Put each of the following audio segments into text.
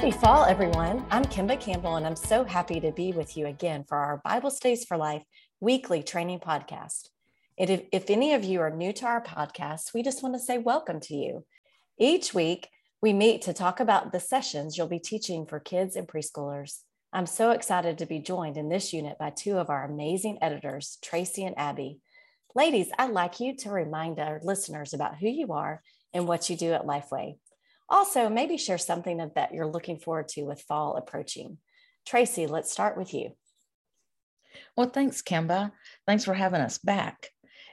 Happy fall, everyone. I'm Kimba Campbell, and I'm so happy to be with you again for our Bible Studies for Life weekly training podcast. If, if any of you are new to our podcast, we just want to say welcome to you. Each week, we meet to talk about the sessions you'll be teaching for kids and preschoolers. I'm so excited to be joined in this unit by two of our amazing editors, Tracy and Abby. Ladies, I'd like you to remind our listeners about who you are and what you do at Lifeway. Also, maybe share something of that you're looking forward to with fall approaching. Tracy, let's start with you. Well, thanks, Kimba. Thanks for having us back.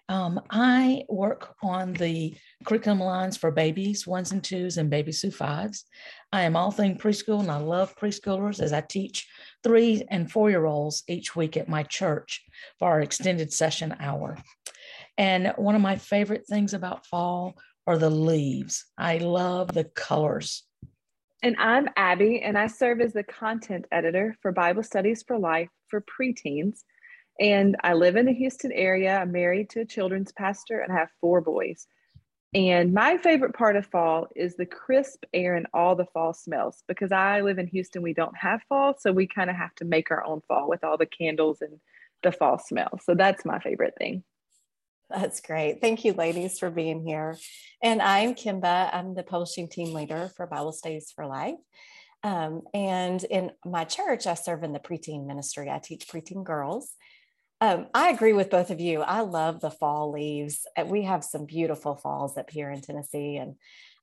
Um, I work on the curriculum lines for babies, ones and twos, and babies through fives. I am all thing preschool, and I love preschoolers as I teach three and four year olds each week at my church for our extended session hour. And one of my favorite things about fall are the leaves. I love the colors. And I'm Abby, and I serve as the content editor for Bible Studies for Life for preteens. And I live in the Houston area. I'm married to a children's pastor and I have four boys. And my favorite part of fall is the crisp air and all the fall smells. Because I live in Houston, we don't have fall. So we kind of have to make our own fall with all the candles and the fall smell. So that's my favorite thing. That's great. Thank you, ladies, for being here. And I'm Kimba. I'm the publishing team leader for Bible Studies for Life. Um, and in my church, I serve in the preteen ministry. I teach preteen girls. Um, I agree with both of you. I love the fall leaves. Uh, we have some beautiful falls up here in Tennessee. And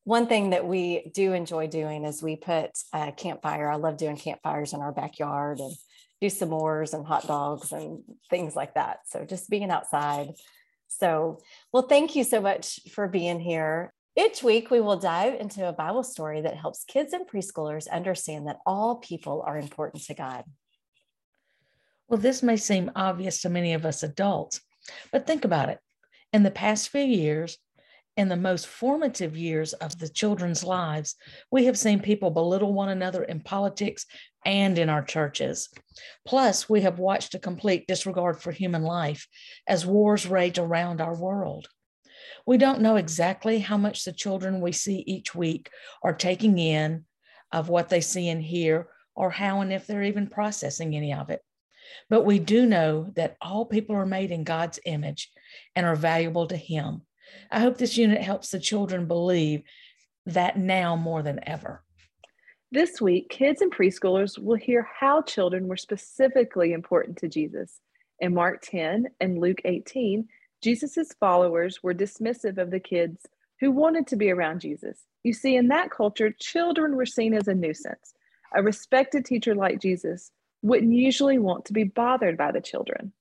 one thing that we do enjoy doing is we put a campfire. I love doing campfires in our backyard and do s'mores and hot dogs and things like that. So just being outside so, well, thank you so much for being here. Each week, we will dive into a Bible story that helps kids and preschoolers understand that all people are important to God. Well, this may seem obvious to many of us adults, but think about it. In the past few years, in the most formative years of the children's lives, we have seen people belittle one another in politics and in our churches. Plus, we have watched a complete disregard for human life as wars rage around our world. We don't know exactly how much the children we see each week are taking in of what they see and hear, or how and if they're even processing any of it. But we do know that all people are made in God's image and are valuable to Him. I hope this unit helps the children believe that now more than ever. This week, kids and preschoolers will hear how children were specifically important to Jesus. In Mark 10 and Luke 18, Jesus' followers were dismissive of the kids who wanted to be around Jesus. You see, in that culture, children were seen as a nuisance. A respected teacher like Jesus wouldn't usually want to be bothered by the children.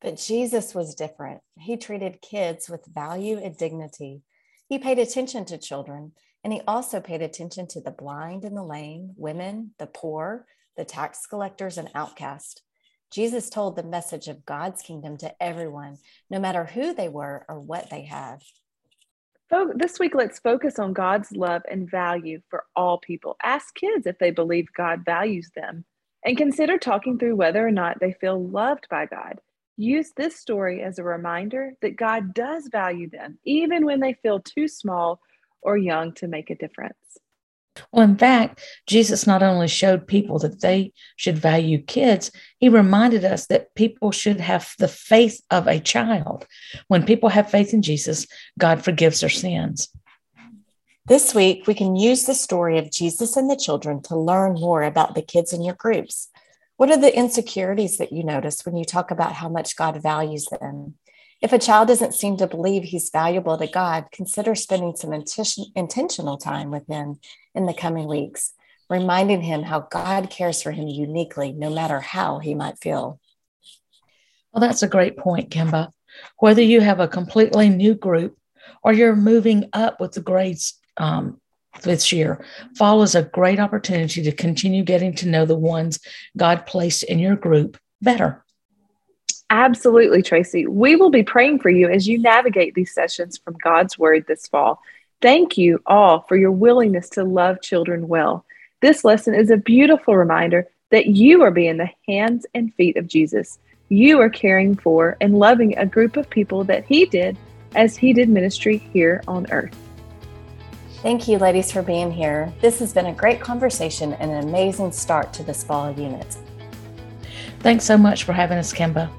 But Jesus was different. He treated kids with value and dignity. He paid attention to children, and he also paid attention to the blind and the lame, women, the poor, the tax collectors, and outcasts. Jesus told the message of God's kingdom to everyone, no matter who they were or what they had. This week, let's focus on God's love and value for all people. Ask kids if they believe God values them, and consider talking through whether or not they feel loved by God. Use this story as a reminder that God does value them, even when they feel too small or young to make a difference. Well, in fact, Jesus not only showed people that they should value kids, he reminded us that people should have the faith of a child. When people have faith in Jesus, God forgives their sins. This week, we can use the story of Jesus and the children to learn more about the kids in your groups. What are the insecurities that you notice when you talk about how much God values them? If a child doesn't seem to believe he's valuable to God, consider spending some intentional time with him in the coming weeks, reminding him how God cares for him uniquely, no matter how he might feel. Well, that's a great point, Kimba. Whether you have a completely new group or you're moving up with the grades um, this year. Fall is a great opportunity to continue getting to know the ones God placed in your group better. Absolutely, Tracy. We will be praying for you as you navigate these sessions from God's Word this fall. Thank you all for your willingness to love children well. This lesson is a beautiful reminder that you are being the hands and feet of Jesus. You are caring for and loving a group of people that He did as He did ministry here on earth. Thank you, ladies, for being here. This has been a great conversation and an amazing start to this fall unit. Thanks so much for having us, Kimba.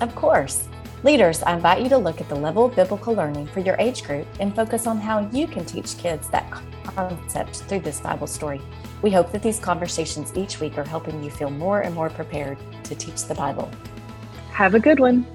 Of course. Leaders, I invite you to look at the level of biblical learning for your age group and focus on how you can teach kids that concept through this Bible story. We hope that these conversations each week are helping you feel more and more prepared to teach the Bible. Have a good one.